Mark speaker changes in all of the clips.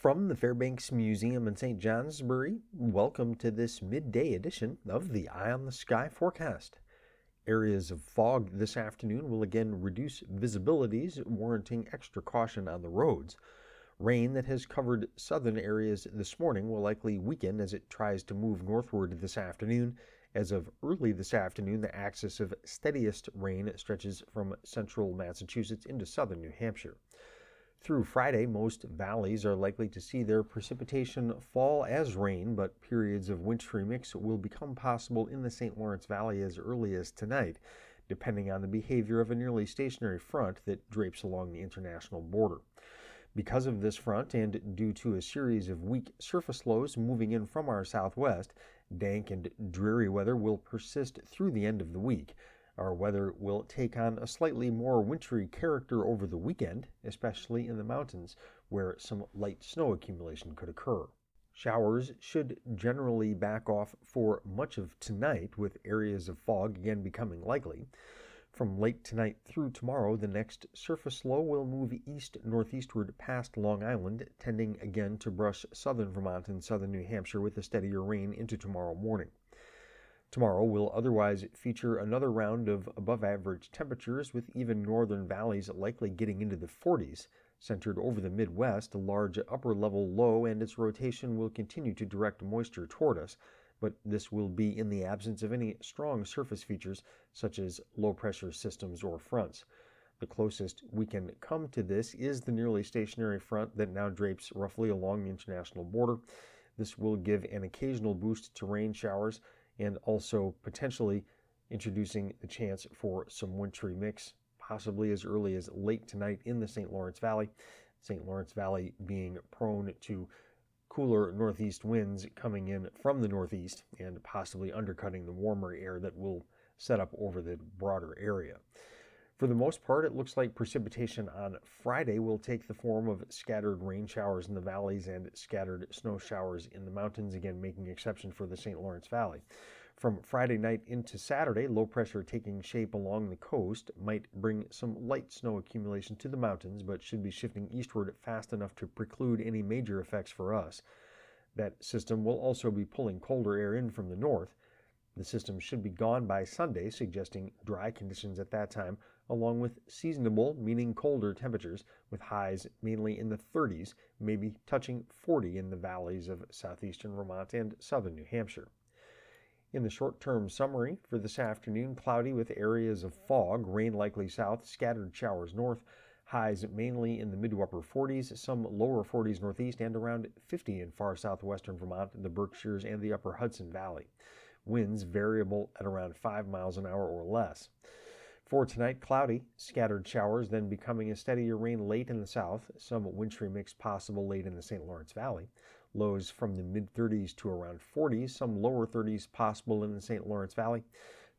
Speaker 1: From the Fairbanks Museum in St. Johnsbury, welcome to this midday edition of the Eye on the Sky forecast. Areas of fog this afternoon will again reduce visibilities, warranting extra caution on the roads. Rain that has covered southern areas this morning will likely weaken as it tries to move northward this afternoon. As of early this afternoon, the axis of steadiest rain stretches from central Massachusetts into southern New Hampshire. Through Friday, most valleys are likely to see their precipitation fall as rain, but periods of wintry mix will become possible in the St. Lawrence Valley as early as tonight, depending on the behavior of a nearly stationary front that drapes along the international border. Because of this front and due to a series of weak surface lows moving in from our southwest, dank and dreary weather will persist through the end of the week. Our weather will take on a slightly more wintry character over the weekend, especially in the mountains where some light snow accumulation could occur. Showers should generally back off for much of tonight, with areas of fog again becoming likely. From late tonight through tomorrow, the next surface low will move east northeastward past Long Island, tending again to brush southern Vermont and southern New Hampshire with a steadier rain into tomorrow morning. Tomorrow will otherwise feature another round of above average temperatures, with even northern valleys likely getting into the 40s. Centered over the Midwest, a large upper level low and its rotation will continue to direct moisture toward us, but this will be in the absence of any strong surface features such as low pressure systems or fronts. The closest we can come to this is the nearly stationary front that now drapes roughly along the international border. This will give an occasional boost to rain showers and also potentially introducing the chance for some wintry mix, possibly as early as late tonight in the St. Lawrence Valley. St. Lawrence Valley being prone to cooler northeast winds coming in from the northeast and possibly undercutting the warmer air that will set up over the broader area. For the most part, it looks like precipitation on Friday will take the form of scattered rain showers in the valleys and scattered snow showers in the mountains, again making exception for the St. Lawrence Valley. From Friday night into Saturday, low pressure taking shape along the coast might bring some light snow accumulation to the mountains, but should be shifting eastward fast enough to preclude any major effects for us. That system will also be pulling colder air in from the north. The system should be gone by Sunday, suggesting dry conditions at that time, along with seasonable, meaning colder temperatures, with highs mainly in the 30s, maybe touching 40 in the valleys of southeastern Vermont and southern New Hampshire. In the short term summary for this afternoon, cloudy with areas of fog, rain likely south, scattered showers north, highs mainly in the mid to upper 40s, some lower 40s northeast, and around 50 in far southwestern Vermont, the Berkshires, and the upper Hudson Valley winds variable at around 5 miles an hour or less. For tonight, cloudy, scattered showers, then becoming a steadier rain late in the south, some wintry mix possible late in the St. Lawrence Valley. Lows from the mid 30s to around 40s, some lower 30s possible in the St. Lawrence Valley.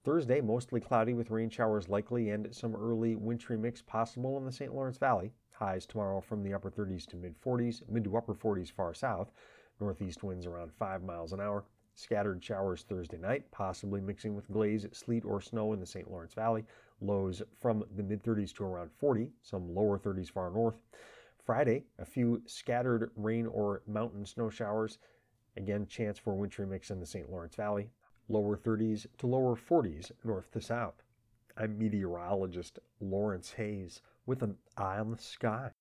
Speaker 1: Thursday, mostly cloudy with rain showers likely and some early wintry mix possible in the St. Lawrence Valley. Highs tomorrow from the upper 30s to mid 40s, mid to upper 40s far south. Northeast winds around 5 miles an hour. Scattered showers Thursday night, possibly mixing with glaze, sleet, or snow in the St. Lawrence Valley. Lows from the mid 30s to around 40, some lower 30s far north. Friday, a few scattered rain or mountain snow showers. Again, chance for wintry mix in the St. Lawrence Valley. Lower 30s to lower 40s north to south. I'm meteorologist Lawrence Hayes with an eye on the sky.